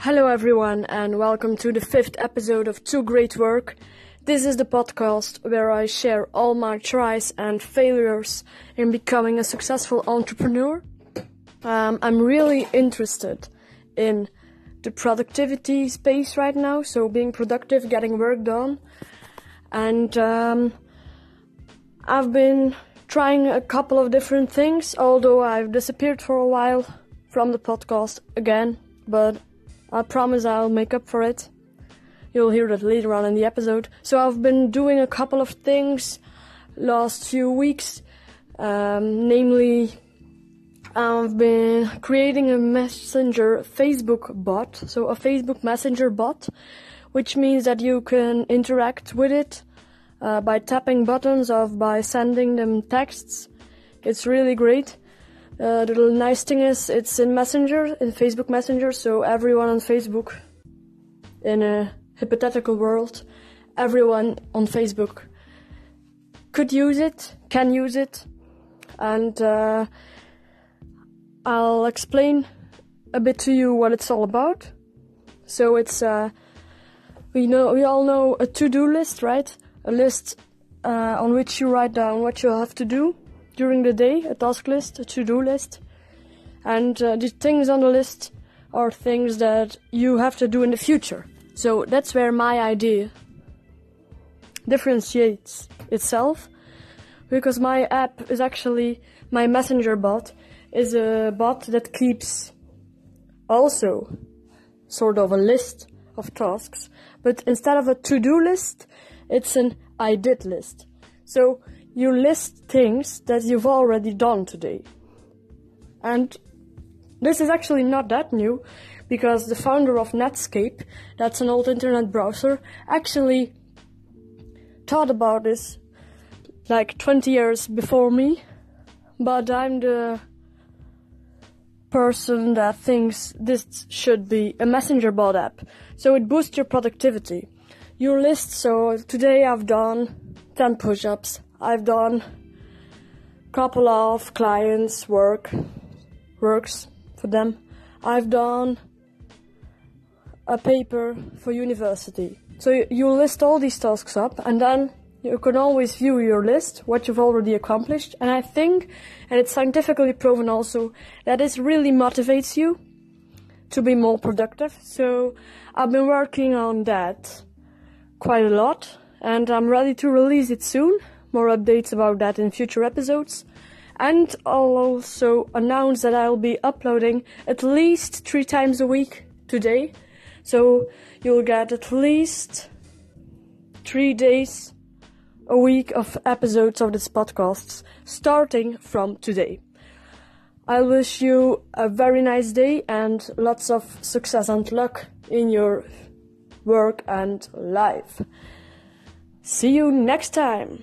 Hello, everyone, and welcome to the fifth episode of Two Great Work. This is the podcast where I share all my tries and failures in becoming a successful entrepreneur. Um, I'm really interested in the productivity space right now, so being productive, getting work done, and um, I've been trying a couple of different things, although I've disappeared for a while from the podcast again, but I promise I'll make up for it. You'll hear that later on in the episode. So I've been doing a couple of things last few weeks, um, namely, I've been creating a messenger Facebook bot, so a Facebook messenger bot, which means that you can interact with it uh, by tapping buttons or by sending them texts. It's really great. Uh, the nice thing is it's in Messenger, in Facebook Messenger, so everyone on Facebook, in a hypothetical world, everyone on Facebook could use it, can use it, and uh, I'll explain a bit to you what it's all about. So it's uh, we know we all know a to-do list, right? A list uh, on which you write down what you have to do during the day, a task list, a to-do list. And uh, the things on the list are things that you have to do in the future. So that's where my idea differentiates itself because my app is actually my messenger bot is a bot that keeps also sort of a list of tasks, but instead of a to-do list, it's an I did list. So you list things that you've already done today. And this is actually not that new because the founder of Netscape, that's an old internet browser, actually thought about this like 20 years before me. But I'm the person that thinks this should be a messenger bot app. So it boosts your productivity. You list, so today I've done 10 push ups, I've done a couple of clients work works for them. I've done a paper for university. So you list all these tasks up and then you can always view your list, what you've already accomplished. And I think, and it's scientifically proven also, that this really motivates you to be more productive. So I've been working on that quite a lot and I'm ready to release it soon more updates about that in future episodes. And I'll also announce that I'll be uploading at least three times a week today. So you'll get at least three days a week of episodes of this podcast starting from today. I wish you a very nice day and lots of success and luck in your work and life. See you next time.